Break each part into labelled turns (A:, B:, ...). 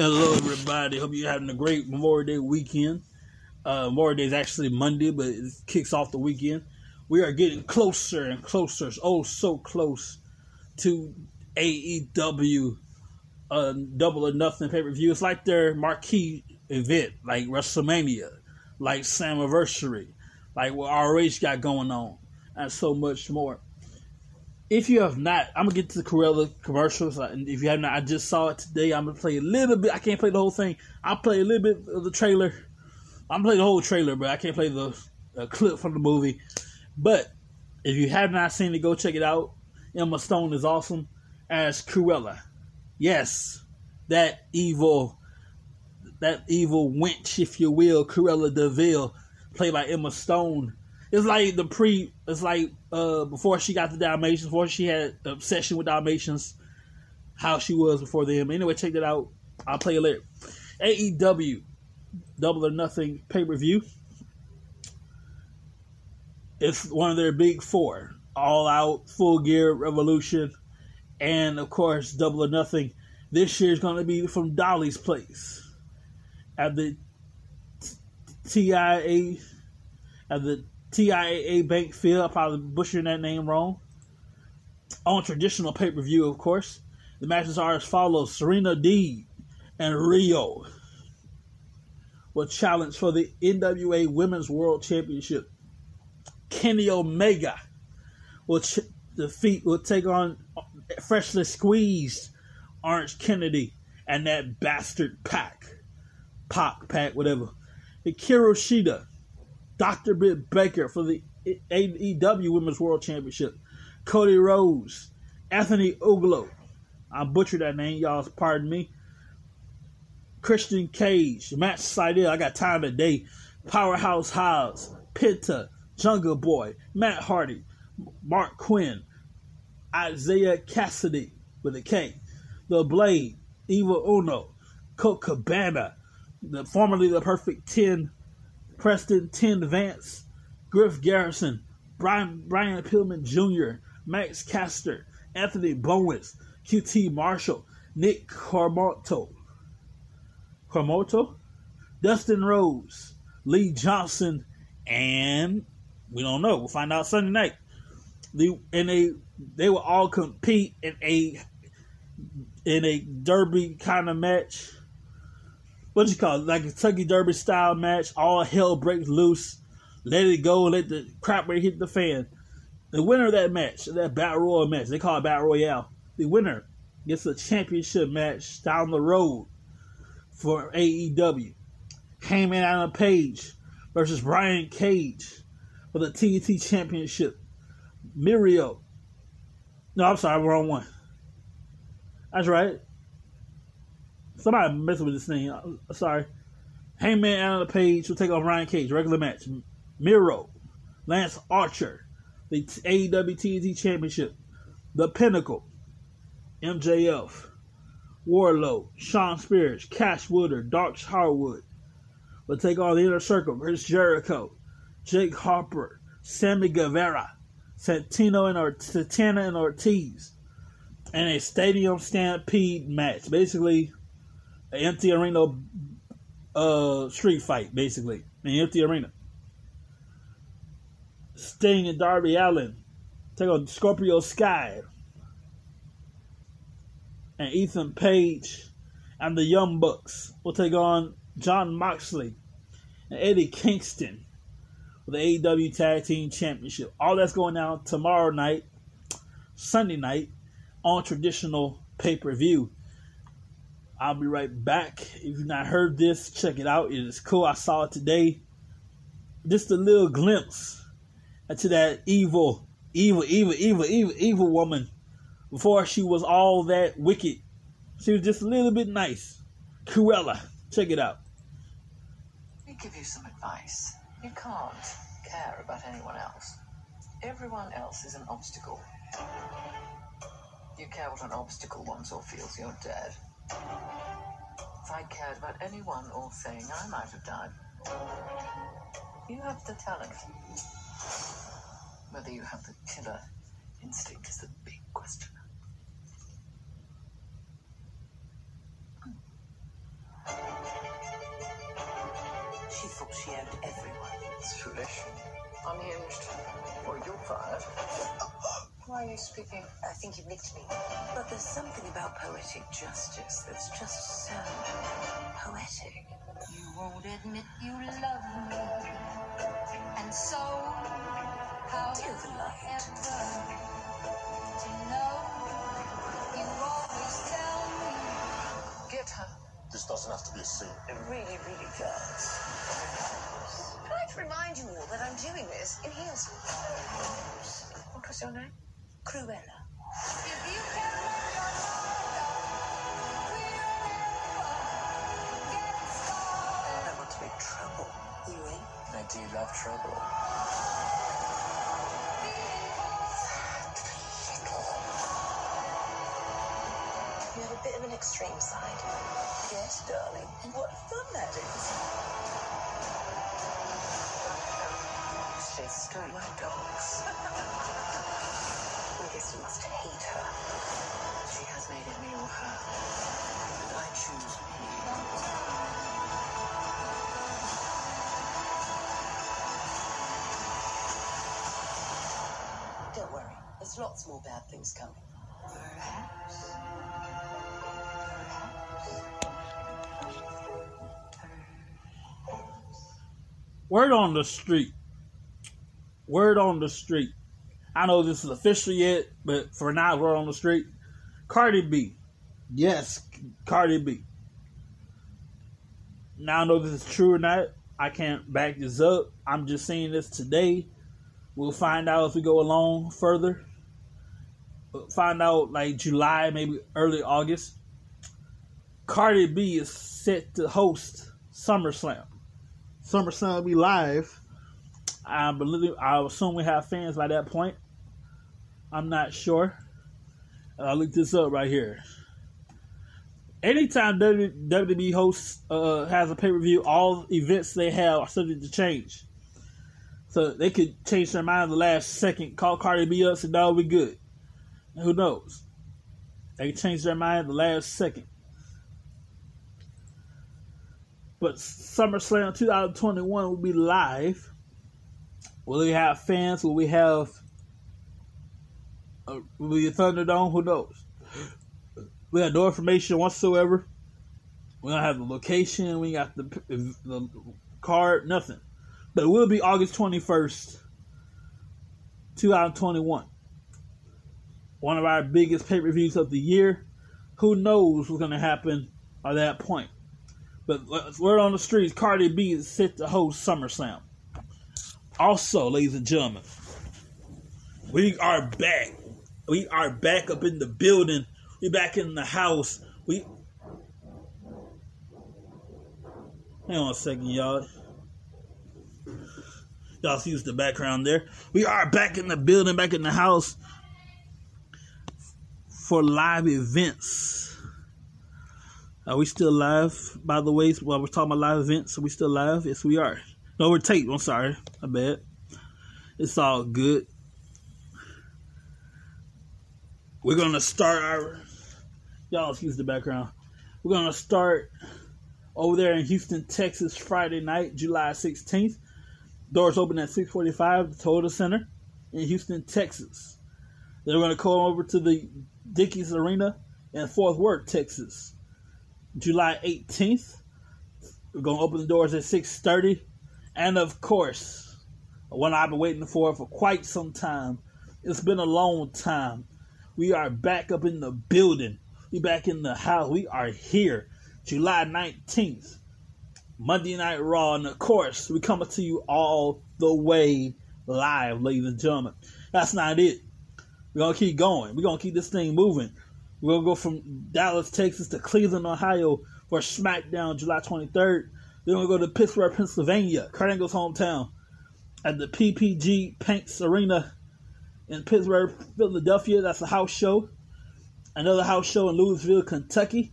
A: Hello, everybody. Hope you're having a great Memorial Day weekend. Uh, Memorial Day is actually Monday, but it kicks off the weekend. We are getting closer and closer, oh, so close to AEW uh, Double or Nothing pay per view. It's like their marquee event, like WrestleMania, like Slammiversary, like what RH got going on, and so much more if you have not, I'm gonna get to the Cruella commercials. Uh, and if you have not, I just saw it today. I'm gonna play a little bit. I can't play the whole thing. I'll play a little bit of the trailer. I'm play the whole trailer, but I can't play the clip from the movie. But if you have not seen it, go check it out. Emma Stone is awesome as Cruella. Yes, that evil, that evil wench, if you will, Cruella de Vil, played by Emma Stone it's like the pre. It's like uh before she got the Dalmatians, before she had obsession with Dalmatians, how she was before them. Anyway, check that out. I'll play it later. AEW, Double or Nothing pay per view. It's one of their big four: All Out, Full Gear, Revolution, and of course Double or Nothing. This year is going to be from Daily's Place at the TIA at the TIAA Bank Field. I probably butchering that name wrong. On traditional pay per view, of course. The matches are as follows Serena Deeb and Riho will challenge for the NWA Women's World Championship. Kenny Omega will ch- defeat, will take on freshly squeezed Orange Kennedy and that bastard pack. Pac, pack, whatever. Hikaru Shida Dr. Britt Baker for the AEW Women's World Championship. Cody Rhodes, Anthony Ogogo. I butchered that name, y'all. Pardon me. Christian Cage, Matt Sydal. I got time today. Powerhouse Hobbs, Penta, Jungle Boy, Matt Hardy, Marq Quen, Isiah Kassidy with a K, The Blade, Evil Uno, Colt Cabana, the formerly the Perfect Ten Preston Ten Vance, Griff Garrison, Brian Brian Pillman Jr., Max Caster, Anthony Bowens, QT Marshall, Nick Comoroto, Comoroto, Dustin Rhodes, Lee Johnson, and we don't know. We'll find out Sunday night. The and they they will all compete in a in a derby kind of match what you call it, like a Kentucky Derby style match. All hell breaks loose. Let it go. Let the crap hit the fan. The winner of that match, that battle royal match, they call it battle royale. The winner gets a championship match down the road for AEW. Hangman Adam Page versus Brian Cage for the TNT Championship. Mirio. No, I'm sorry, wrong one. That's right. Somebody messing with this thing. Uh, sorry. Hangman Adam Page will take on Ryan Cage. Regular match. Miro. Lance Archer. The AEW TNT Championship. The Pinnacle. MJF. Wardlow. Shawn Spears. Cash Wooder. Dax Harwood. Will take on the Inner Circle versus Jericho. Jake Hager. Sammy Guevara. Santino and or- Santana and Ortiz. And a stadium stampede match. Basically, an empty arena uh, street fight, basically. An empty arena. Sting and Darby Allin take on Scorpio Sky and Ethan Page and the Young Bucks will take on Jon Moxley and Eddie Kingston for the AEW Tag Team Championship. All that's going down tomorrow night, Sunday night, on traditional pay per view. I'll be right back. If you've not heard this, check it out. It is cool. I saw it today. Just a little glimpse into that evil, evil, evil, evil, evil, evil woman before she was all that wicked. She was just a little bit nice. Cruella. Check it out.
B: Let me give you some advice. You can't care about anyone else. Everyone else is an obstacle. You care what an obstacle wants or feels, you're dead. If I cared about anyone or thing, I might have died. You have the talent. Whether you have the killer instinct is the big question.
C: She thought she owned everyone.
B: It's foolish. Unhinged. Or you're fired. Uh, uh, why are you speaking?
C: I think you've nicked me. But there's something about poetic justice that's just so poetic.
D: You won't admit you love me. And so, how
C: Dear the light.
D: ever to know? You always tell me.
B: Get her.
E: This doesn't have to be a scene.
C: It really, really does. I'd like to remind you all that I'm doing this in heels.
B: What was your name?
C: Cruella.
D: If you can make your mind up, we'll never get started.
C: I want to make trouble. You in?
B: I do love trouble.
C: You have a bit of an extreme side. Yes, darling. What fun that is. She's don't like dogs. I must hate her.
B: She has made it me or her. And I choose me.
C: Don't worry. There's lots more bad things coming.
B: Perhaps.
A: Word on the street. Word on the street. I know this is official yet, but for now, we're on the street. Cardi B. Yes, Cardi B. Now I know this is true or not. I can't back this up. I'm just saying this today. We'll find out if we go along further. We'll find out like July, maybe early August. Cardi B is set to host SummerSlam. SummerSlam will be live. I believe I assume we have fans by that point. I'm not sure. I'll look this up right here. Anytime WWE hosts uh, has a pay per view, all events they have are subject to change. So they could change their mind the last second, call Cardi B up, say, "No, we good." And who knows? They can change their mind the last second. But SummerSlam 2021 will be live. Will we have fans? Will we have? Uh, will be a Thunderdome? Who knows? We have no information whatsoever. We don't have the location. We got the the card. Nothing. But it will be August twenty first, two thousand twenty one. One of our biggest pay per views of the year. Who knows what's going to happen at that point? But word on the streets, Cardi B is set to host SummerSlam. Also, ladies and gentlemen, we are back. We are back up in the building. We back in the house. We hang on a second, y'all. Y'all excuse the background there. We are back in the building, back in the house for live events. Are we still live, by the way? While we're talking about live events, are we still live? Yes, we are. No, we're taped. I'm sorry. I bet. It's all good. We're going to start our. Y'all, excuse the background. We're going to start over there in Houston, Texas, Friday night, July 16th. Doors open at 645, the Toyota Center in Houston, Texas. Then we're going to go over to the Dickies Arena in Fort Worth, Texas. July 18th. We're gonna open the doors at 6:30, and of course, one I've been waiting for for quite some time. It's been a long time. We are back up in the building. We back in the house. We are here, July 19th, Monday Night Raw, and of course, we coming to you all the way live, ladies and gentlemen. That's not it. We're gonna keep going. We're gonna keep this thing moving. We're gonna go from Dallas, Texas to Cleveland, Ohio for SmackDown July 23rd. Then we're gonna go to Pittsburgh, Pennsylvania, Kurt Angle's hometown, at the PPG Paints Arena in Pittsburgh, Philadelphia. That's a house show. Another house show in Louisville, Kentucky,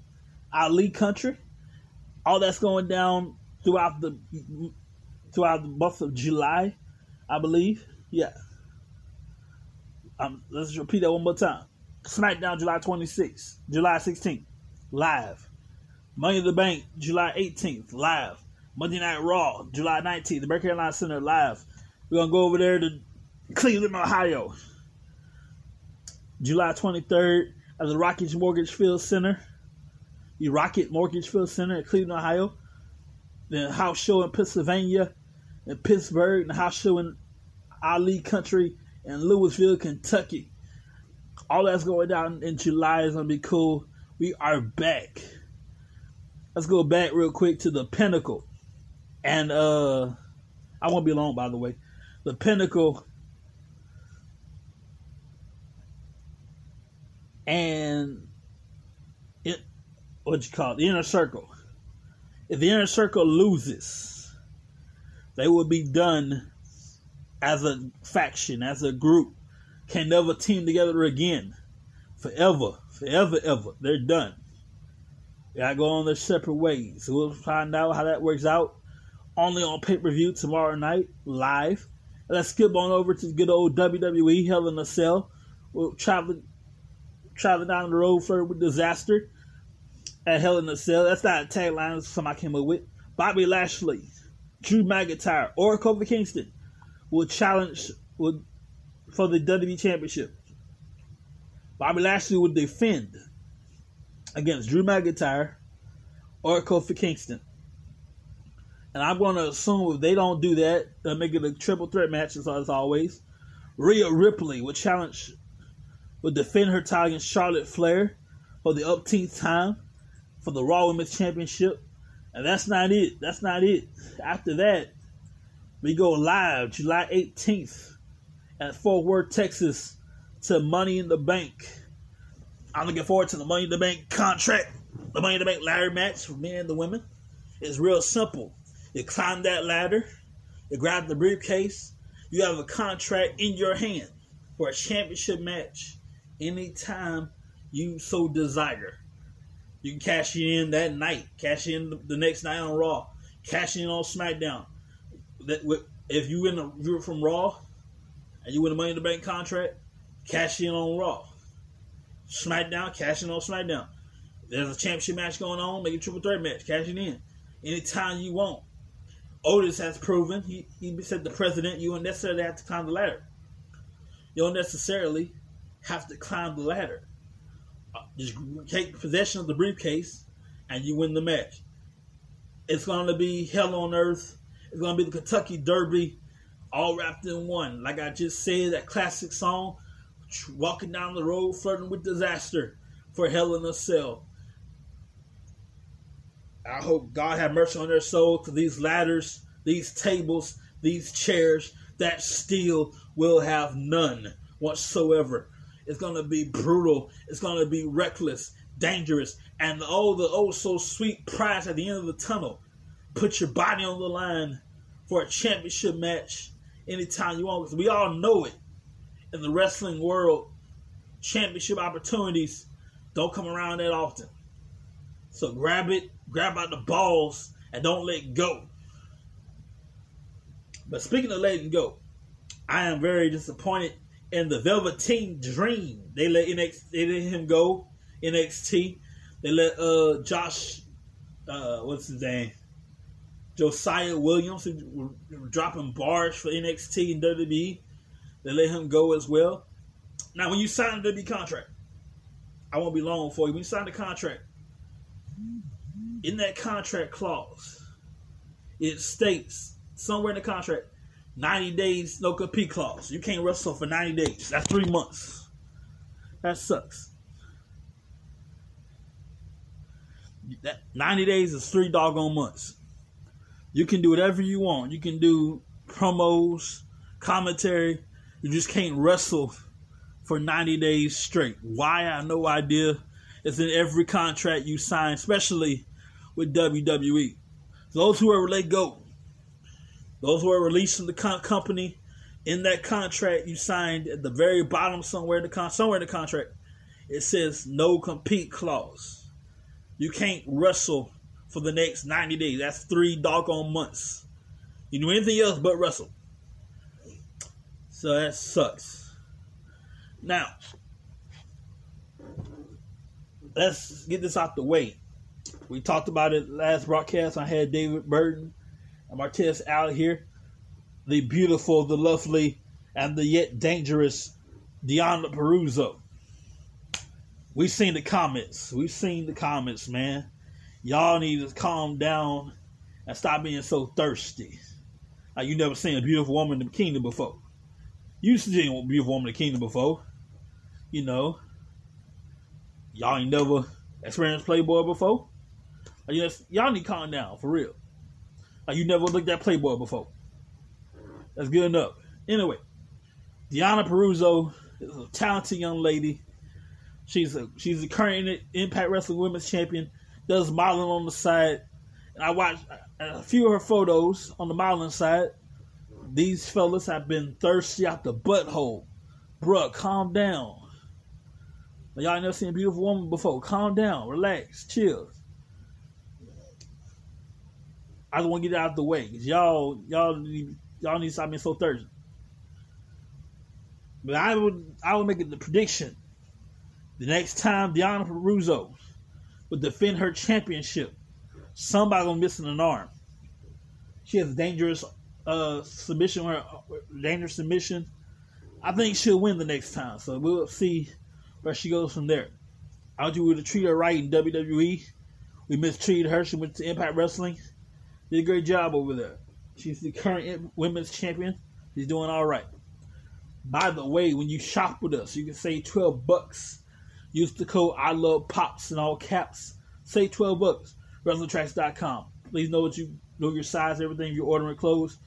A: Ali Country. All that's going down throughout the throughout the month of July, I believe. Yeah. Um, let's repeat that one more time. SmackDown July 26th, July 16th, live. Money in the Bank July 18th, live. Monday Night Raw July 19th, the American Airlines Center, live. We're gonna go over there to Cleveland, Ohio. July 23rd at the Rockets Mortgage Field Center. The Rocket Mortgage Field Center in Cleveland, Ohio. The house show in Pennsylvania, in Pittsburgh, and the house show in Ali Country in Louisville, Kentucky. All that's going down in July is gonna be cool. We are back. Let's go back real quick to the Pinnacle, and uh, I won't be long by the way. The Pinnacle and it what you call it, the inner circle. If the inner circle loses, they will be done as a faction, as a group, can never team together again. Forever, forever, ever. They're done. They gotta go on their separate ways. We'll find out how that works out only on pay per view tomorrow night, live. Let's skip on over to good old WWE Hell in a Cell. We'll travel traveling down the road for with disaster at Hell in a Cell. That's not a tagline, it's something I came up with. Bobby Lashley, Drew McIntyre, or Kofi Kingston will challenge will, for the WWE Championship. Bobby Lashley will defend against Drew McIntyre or Kofi Kingston. And I'm going to assume if they don't do that, they'll make it a triple threat match as always. Rhea Ripley will challenge will defend her title against Charlotte Flair for the upteenth time for the Raw Women's Championship. And that's not it. That's not it. After that, we go live July 18th at Fort Worth, Texas to Money in the Bank. I'm looking forward to the Money in the Bank contract, the Money in the Bank ladder match for men and the women. It's real simple. You climb that ladder, you grab the briefcase, you have a contract in your hand for a championship match anytime you so desire. You can cash in that night, cash in the next night on Raw, cash in on SmackDown. That if you in the you're from Raw and you win a Money in the Bank contract, cash in on Raw. SmackDown, cash in on SmackDown. There's a championship match going on, make a triple threat match, cash it in anytime you want. Otis has proven he he said the president you don't necessarily have to climb the ladder. You don't necessarily have to climb the ladder. Uh, Just take possession of the briefcase and you win the match. It's going to be hell on earth. It's going to be the Kentucky Derby all wrapped in one. Like I just said, that classic song, Walking Down the Road, Flirting with Disaster for Hell in a Cell. I hope God have mercy on their soul because these ladders, these tables, these chairs, that steel will have none whatsoever. It's going to be brutal. It's going to be reckless, dangerous, and oh, the oh so sweet prize at the end of the tunnel. Put your body on the line for a championship match anytime you want. We all know it in the wrestling world, championship opportunities don't come around that often. So grab it, grab out the balls, and don't let go. But speaking of letting go, I am very disappointed in the Velveteen Dream. They let NXT, they let him go. NXT. They let uh Josh, uh what's his name? Josiah Williams, dropping bars for NXT and WWE. They let him go as well. Now, when you sign a WWE contract, I won't be long for you. When you sign the contract, in that contract clause, it states somewhere in the contract 90 days no compete clause. You can't wrestle for 90 days. That's three months. That sucks. That 90 days is three doggone months. You can do whatever you want. You can do promos, commentary. You just can't wrestle for 90 days straight. Why? I have no idea. It's in every contract you sign, especially with WWE. Those who are let go, those who are released from the company, in that contract you signed at the very bottom somewhere in the con- somewhere in the contract, it says no compete clause. You can't wrestle for the next 90 days. That's three doggone months. You do anything else but wrestle. So that sucks. Now, let's get this out the way. We talked about it last broadcast. I had David Burton Martez out here. The beautiful, the lovely, and the yet dangerous Deonna Purrazzo. We've seen the comments. We've seen the comments, man. Y'all need to calm down and stop being so thirsty. Like you never seen a beautiful woman in the kingdom before. You seen a beautiful woman in the kingdom before. You know. Y'all ain't never experienced Playboy before. Y'all need to calm down for real. Like you never looked at Playboy before. That's good enough. Anyway, Deonna Purrazzo is a talented young lady. She's a she's a current Impact Wrestling Women's Champion. Does modeling on the side. And I watched a few of her photos on the modeling side. These fellas have been thirsty out the butthole. Bruh, calm down. Y'all never seen a beautiful woman before. Calm down, relax, chill. I just want to get it out of the way. y'all, y'all, need- y'all need to stop being so thirsty. But I would, I would make it the prediction. The next time Deonna Purrazzo would defend her championship, somebody gonna miss an arm. She has dangerous uh, submission, or dangerous submission. I think she'll win the next time. So we'll see where she goes from there. I want you to treat her right in WWE. We mistreated her. She went to Impact Wrestling. Did a great job over there. She's the current women's champion. She's doing all right. By the way, when you shop with us, you can save 12 bucks. Use the code I love pops in all caps. Save 12 bucks. WrestlingTracks.com. Please know what you know your size, everything. You're ordering clothes,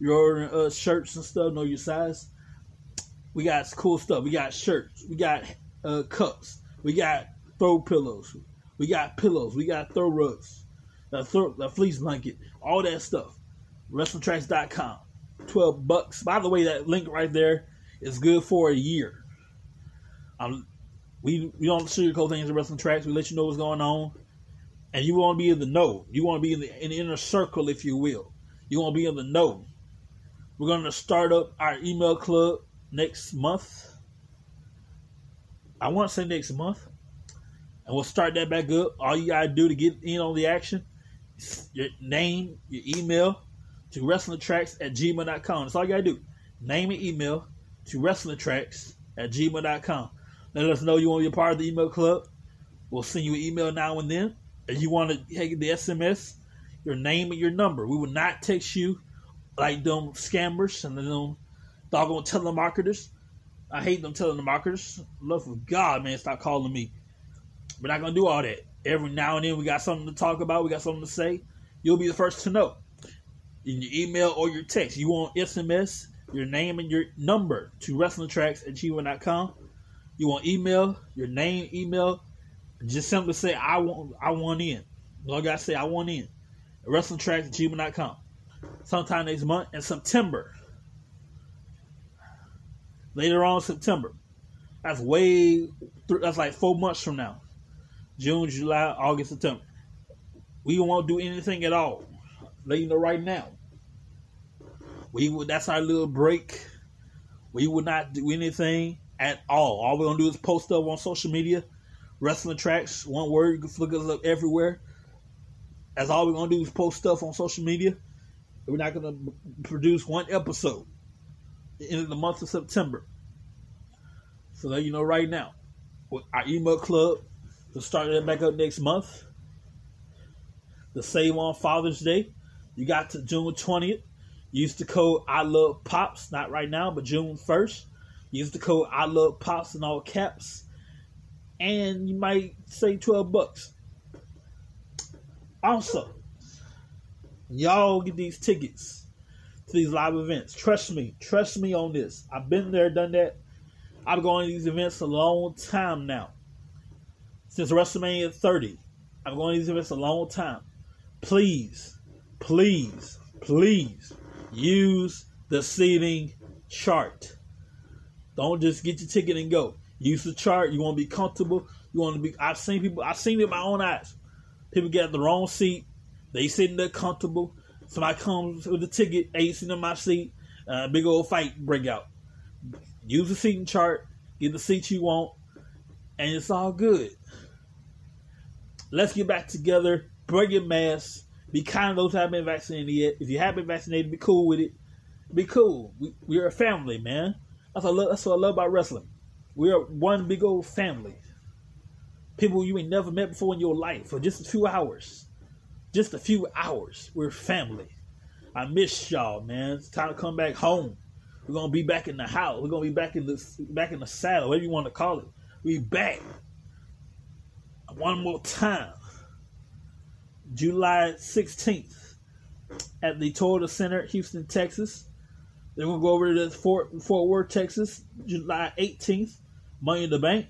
A: you're ordering uh, shirts and stuff. Know your size. We got cool stuff. We got shirts. We got uh, cups. We got throw pillows. We got pillows. We got throw rugs. The, fleece blanket. All that stuff. WrestlingTracks.com. 12 bucks. By the way, that link right there is good for a year. Um, we we don't sugarcoat things in wrestling tracks. We let you know what's going on, and you want to be in the know. You want to be in the, in the inner circle, if you will. You want to be in the know. We're going to start up our email club next month. I want to say next month, and we'll start that back up. All you gotta do to get in on the action, your name, your email to wrestlingtracks at gmail.com. That's all you gotta do. Name and email to wrestlingtracks at gmail.com. Let us know you want to be part of the email club. We'll send you an email now and then. If you want to take the SMS, your name and your number. We will not text you like them scammers and them doggone telemarketers. I hate them telemarketers. Love of God, man, stop calling me. We're not gonna do all that. Every now and then we got something to talk about, we got something to say. You'll be the first to know. In your email or your text. You want SMS, your name and your number to wrestlingtracks at gmail.com. You want email, your name, email, just simply say I want I want in. All I say I want in. Wrestlingtracks at gmail.com. Sometime next month in September. Later on September. That's way th- that's like four months from now. June, July, August, September. We won't do anything at all. Let you know right now. We would that's our little break. We would not do anything at all. All we're gonna do is post up on social media. Wrestling tracks, one word, you can look us up everywhere. That's all we're gonna do is post stuff on social media. We're not gonna produce one episode in the month of September. So let you know right now. Our email club will start that back up next month. The same on Father's Day. You got to June 20th. Use the code I love pops, not right now, but June 1st. Use the code I love pops in all caps. And you might save 12 bucks. Also, y'all get these tickets to these live events. Trust me, trust me on this. I've been there, done that. I've going to these events a long time now. Since WrestleMania 30. I've going to events a long time. Please, please, please use the seating chart. Don't just get your ticket and go. Use the chart. You want to be comfortable. You want to be. I've seen people. I've seen it with my own eyes. People get the wrong seat. They sitting there comfortable. Somebody comes with a ticket. Ain't sitting in my seat. Uh, big old fight break out. Use the seating chart. Get the seat you want, and it's all good. Let's get back together. Bring your mask. Be kind those who haven't been vaccinated yet. If you have been vaccinated, be cool with it. Be cool. We, we're a family, man. That's what, I love, that's what I love about wrestling. We are one big old family. people you ain't never met before in your life for just a few hours. Just a few hours. We're family. I miss y'all, man. It's time to come back home. We're gonna be back in the house. We're gonna be back in the back in the saddle, whatever you want to call it. We back. One more time. July 16th at the Toyota Center, Houston, Texas. Then we'll go over to Fort, Fort Worth, Texas, July 18th, Money in the Bank.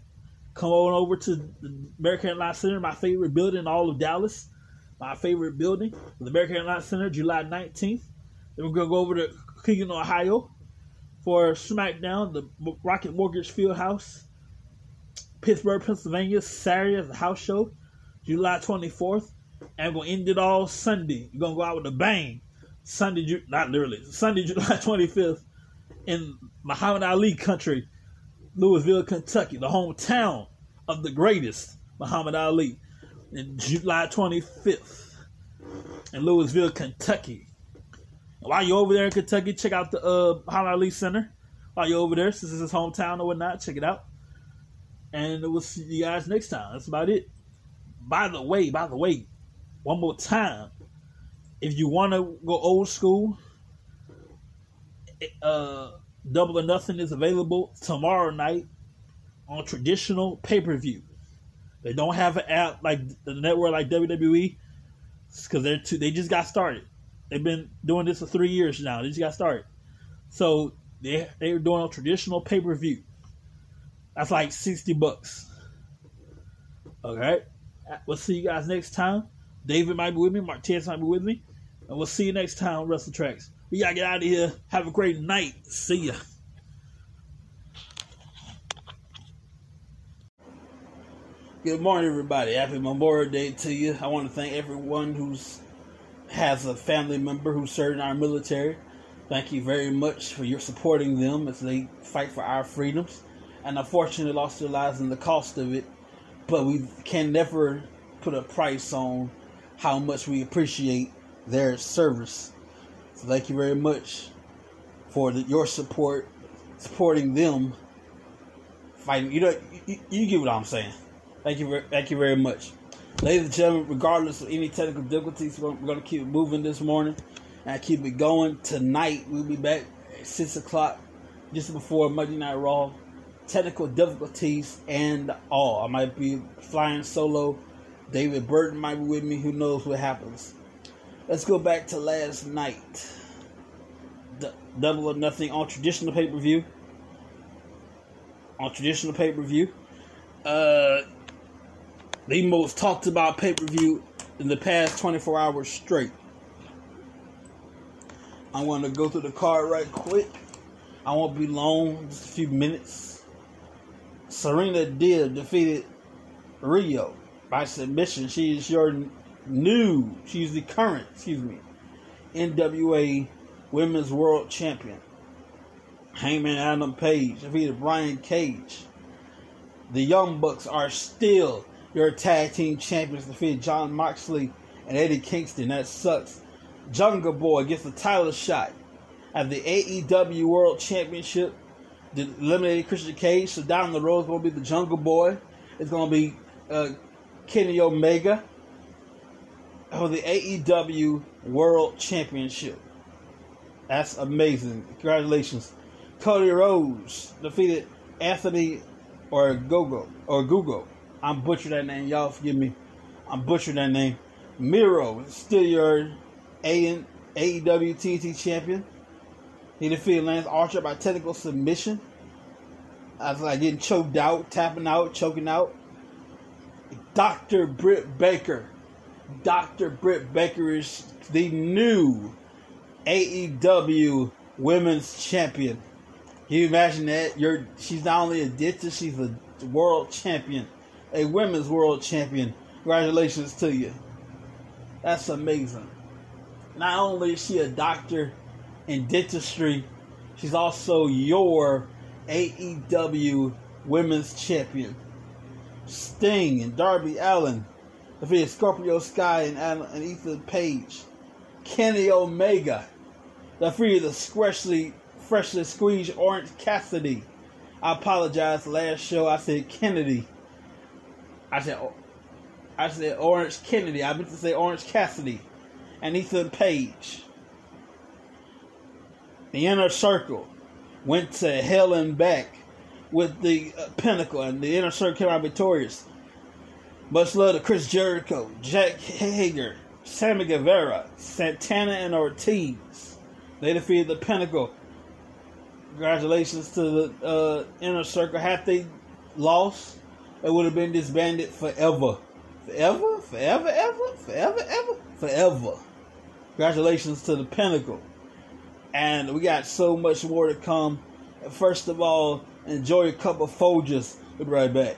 A: Come on over to the American Airlines Center, my favorite building in all of Dallas. My favorite building, the American Airlines Center, July 19th. Then we're going to go over to Cleveland, Ohio for SmackDown, the Rocket Mortgage Field House. Pittsburgh, Pennsylvania, Saturday as a house show, July 24th. And to end it all Sunday. You're going to go out with a bang. Sunday, Ju- not literally, Sunday, July 25th in Muhammad Ali country, Louisville, Kentucky, the hometown of the greatest Muhammad Ali, in July 25th in Louisville, Kentucky. And while you're over there in Kentucky, check out the uh, Muhammad Ali Center. While you're over there, since it's his hometown or whatnot, check it out. And we'll see you guys next time. That's about it. By the way, by the way, one more time, if you want to go old school, uh, Double or Nothing is available tomorrow night on traditional pay per view. They don't have an app like the network like WWE because they're too, they just got started. They've been doing this for three years now. They just got started, so they they're doing a traditional pay per view. That's like sixty bucks. Okay, we'll see you guys next time. David might be with me. Martinez might be with me. And we'll see you next time on Wrestle Tracks. We gotta get out of here. Have a great night. See ya. Good morning, everybody. Happy Memorial Day to you. I want to thank everyone who's has a family member who served in our military. Thank you very much for your supporting them as they fight for our freedoms. And unfortunately, lost their lives in the cost of it. But we can never put a price on how much we appreciate their service. So thank you very much for the, your support, supporting them, fighting. You know, you, you get what I'm saying. Thank you, ver- thank you very much, ladies and gentlemen. Regardless of any technical difficulties, we're, we're going to keep moving this morning and keep it going. Tonight we'll be back at six o'clock, just before Monday Night Raw. Technical difficulties and all. I might be flying solo. David Burton might be with me. Who knows what happens? Let's go back to last night. D- double or nothing on traditional pay per view. On traditional pay per view. Uh, the most talked about pay per view in the past 24 hours straight. I want to go through the card right quick. I won't be long, just a few minutes. Serena Deeb defeated Riho by submission. She is your new, she's the current, excuse me, NWA Women's World Champion. Hangman Adam Page defeated Brian Cage. The Young Bucks are still your tag team champions. Defeated Jon Moxley and Eddie Kingston. That sucks. Jungle Boy gets the title shot at the AEW World Championship. Eliminated Christian Cage. So down the road is going to be the Jungle Boy. It's going to be uh, Kenny Omega for the AEW World Championship. That's amazing. Congratulations. Cody Rhodes defeated Anthony or Gogo or Google. I'm butchering that name. Y'all forgive me. I'm butchering that name. Miro still your AEW TNT champion. He defeated Lance Archer by technical submission. I was like getting choked out, tapping out, choking out. Dr. Britt Baker. Dr. Britt Baker is the new AEW Women's Champion. Can you imagine that? You're she's not only a dentist, she's a world champion, a women's world champion. Congratulations to you. That's amazing. Not only is she a doctor in dentistry, she's also your AEW Women's Champion. Sting and Darby Allin defeated Scorpio Sky and, Adam, and Ethan Page. Kenny Omega defeated the freshly, freshly squeezed Orange Cassidy. I apologize. Last show I said Kennedy. I said, I said Orange Kennedy. I meant to say Orange Cassidy and Ethan Page. The inner circle went to hell and back with the uh, Pinnacle, and the inner circle came out victorious. Much love to Chris Jericho, Jack Hager, Sammy Guevara, Santana, and Ortiz. They defeated the Pinnacle. Congratulations to the uh, inner circle. Had they lost, it would have been disbanded forever. Forever? Forever, ever? Forever, ever? Forever. Congratulations to the Pinnacle. And we got so much more to come. First of all, enjoy a cup of Folgers. We'll be right back.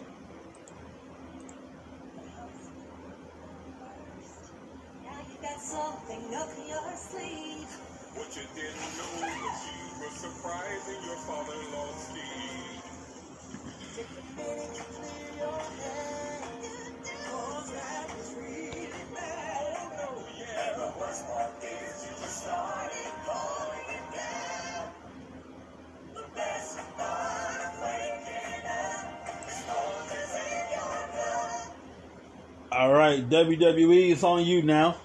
A: All right, WWE is on you now.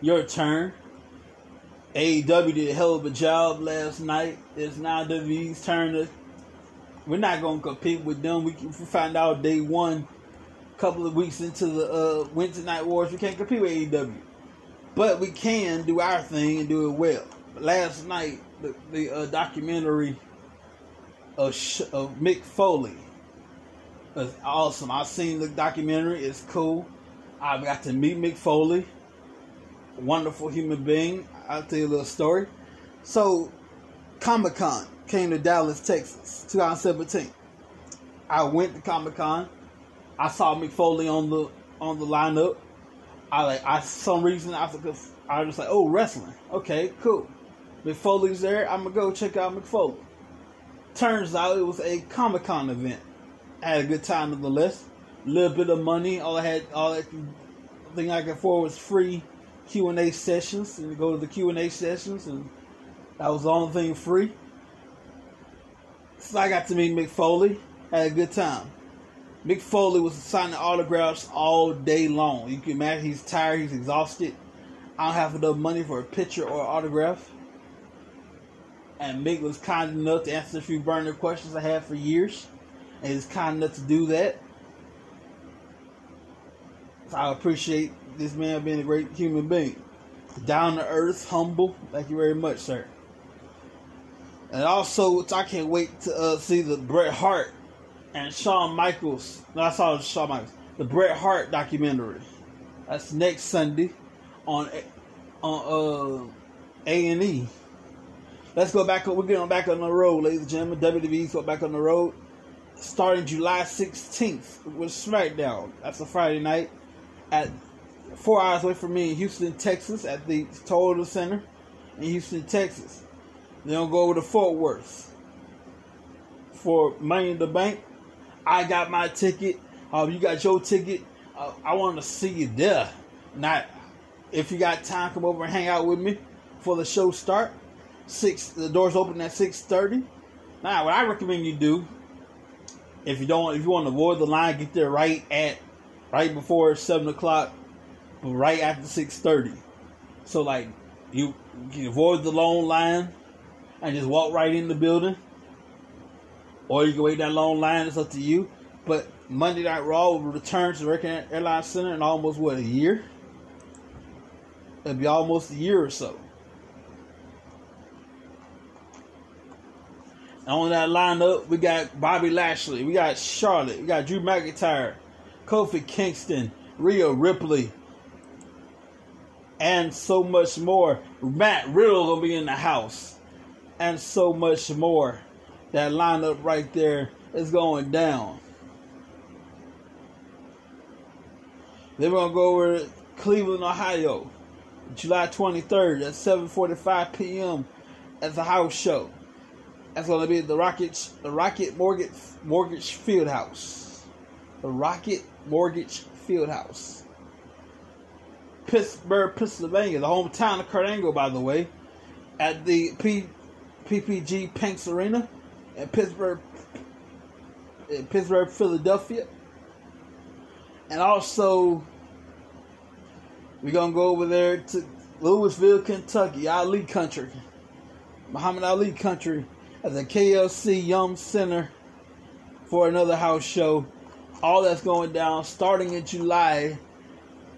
A: Your turn. AEW did a hell of a job last night. It's now WWE's turn to. We're not to compete with them. We, can, find out day one, a couple of weeks into the uh, Wednesday Night Wars, we can't compete with AEW. But we can do our thing and do it well. Last night, the, the uh, documentary of, Sh- of Mick Foley was awesome. I've seen the documentary. It's cool. I got to meet Mick Foley. Wonderful human being. I'll tell you a little story. So, Comic Con came to Dallas, Texas, 2017. I went to Comic Con. I saw Mick Foley on the on the lineup. I like I some reason I was I was just like, oh wrestling. Okay, cool. Mick Foley's there. I'm gonna go check out Mick Foley. Turns out it was a Comic Con event. I had a good time nonetheless. Little bit of money. All I had, all could, thing I could afford was free Q and A sessions, and go to the Q and A sessions, and that was the only thing free. So I got to meet Mick Foley. Had a good time. Mick Foley was signing autographs all day long. You can imagine he's tired, he's exhausted. I don't have enough money for a picture or autograph. And Mick was kind enough to answer a few burning questions I had for years. And he's kind enough to do that. I appreciate this man being a great human being. Down to earth, humble. Thank you very much, sir. And also, I can't wait to uh, see the Bret Hart and Shawn Michaels. No, I saw Shawn Michaels. The Bret Hart documentary. That's next Sunday on on uh, A and E. Let's go back. Up. We're getting back on the road, ladies and gentlemen. WWE's go back on the road starting July 16th with SmackDown. That's a Friday night at four hours away from me in Houston, Texas, at the Toyota Center in Houston, Texas. Then I'll go over to Fort Worth for Money in the Bank. I got my ticket. Uh, you got your ticket. Uh, I want to see you there. Not if you got time, come over and hang out with me for the show start. Six. The doors open at six thirty. Now, what I recommend you do, if you don't, if you want to avoid the line, get there right at, right before seven o'clock, but right after six thirty. So like, you, avoid the long line, and just walk right in the building. Or you can wait that long line. It's up to you. But Monday Night Raw will return to the American Airlines Center in almost what a year. It'll be almost a year or so. And on that lineup, we got Bobby Lashley, we got Charlotte, we got Drew McIntyre, Kofi Kingston, Rhea Ripley, and so much more. Matt Riddle gonna be in the house, and so much more. That lineup right there is going down. Then we're gonna go over to Cleveland, Ohio, July 23rd at 7:45 p.m. at the house show. That's gonna be the Rocket the Rocket Mortgage Mortgage Field House. The Rocket Mortgage Field House. Pittsburgh, Pennsylvania, the hometown of Kurt Angle, by the way, at the P, PPG Paints Arena in Pittsburgh, in Pittsburgh, Philadelphia. And also, we're gonna go over there to Louisville, Kentucky, Ali Country, Muhammad Ali Country, at the KFC Yum Center for another house show. All that's going down starting in July.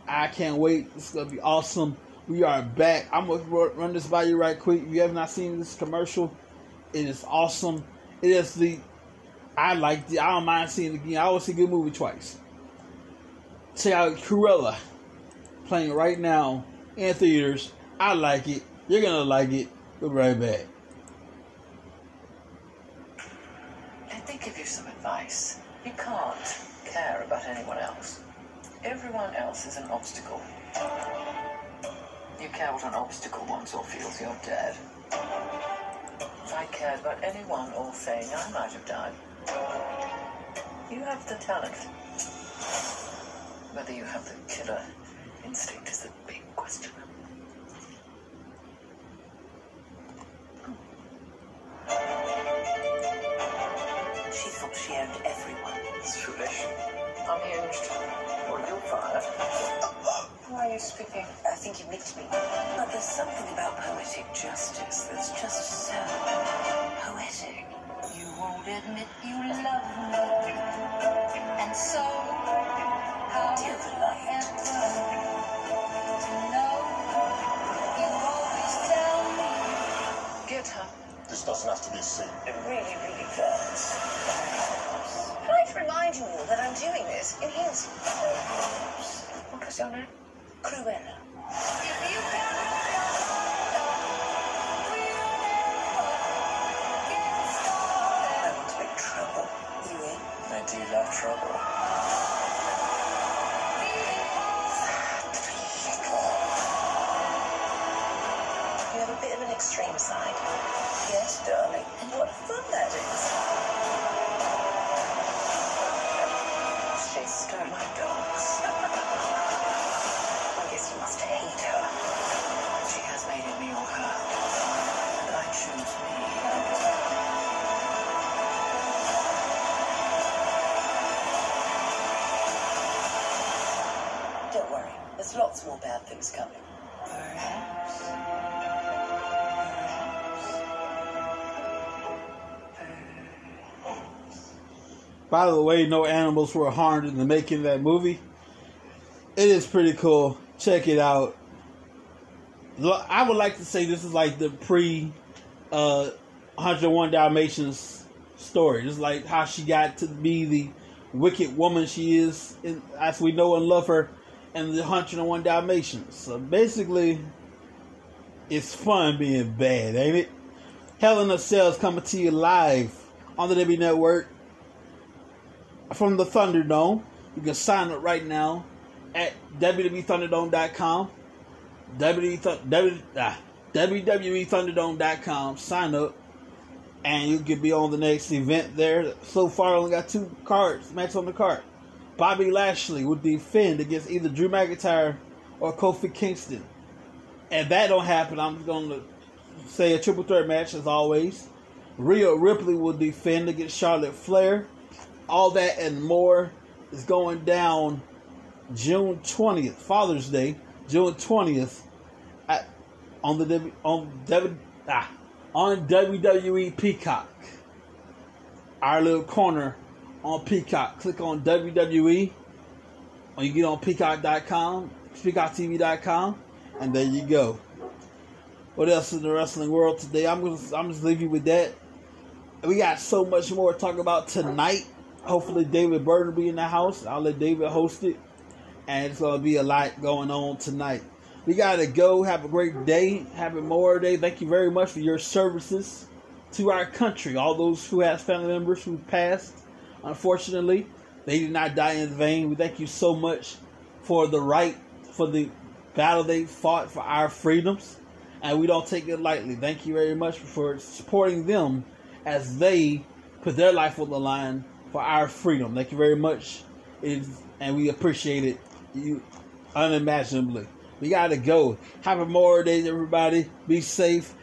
A: I can't wait. It's gonna be awesome. We are back. I'm gonna run this by you right quick. If you have not seen this commercial, it is awesome. It is the I like the I don't mind seeing it again. I always see a good movie twice. Check out Cruella playing right now in theaters. I like it. You're gonna like it. We'll be right back.
B: Me give you some advice. You can't care about anyone else. Everyone else is an obstacle. You care what an obstacle wants or feels, you're dead. If I cared about anyone or thing, I might have died. You have the talent. Whether you have the killer instinct is the big question. Name?
C: Cruella. More bad things coming.
A: By the way, no animals were harmed in the making of that movie. It is pretty cool. Check it out. I would like to say this is like the pre uh, 101 Dalmatians story. Just like how she got to be the wicked woman she is, in, as we know and love her, in the 101 Dalmatians. So basically, it's fun being bad, ain't it? Hell in a coming to you live on the W Network from the Thunderdome. You can sign up right now at www.thunderdome.com. WWE, Thun- w, ah, www.thunderdome.com. Sign up, and you can be on the next event there. So far, I only got two cards, match on the card. Bobby Lashley would defend against either Drew McIntyre or Kofi Kingston. And that don't happen, I'm going to say a triple threat match as always. Rhea Ripley will defend against Charlotte Flair all that and more is going down June 20th, Father's Day, June 20th, at, on the on W, ah, on WWE Peacock. Our little corner on Peacock. Click on WWE, or you get on Peacock.com, PeacockTV.com, and there you go. What else in the wrestling world today? I'm gonna I'm just leave you with that. We got so much more to talk about tonight. Hopefully, David Bird will be in the house. I'll let David host it. And it's to be a lot going on tonight. We got to go. Have a great day. Have a more day. Thank you very much for your services to our country. All those who have family members who passed, unfortunately, they did not die in vain. We thank you so much for the right, for the battle they fought for our freedoms. And we don't take it lightly. Thank you very much for supporting them as they put their life on the line for our freedom. Thank you very much. And we appreciate it you unimaginably. We gotta go. Have a more day, everybody. Be safe.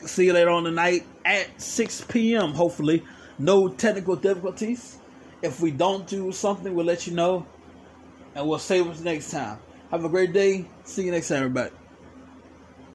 A: See you later on tonight at 6 p.m. Hopefully, no technical difficulties. If we don't do something, we'll let you know. and we'll save us next time. Have a great day. See you next time, everybody.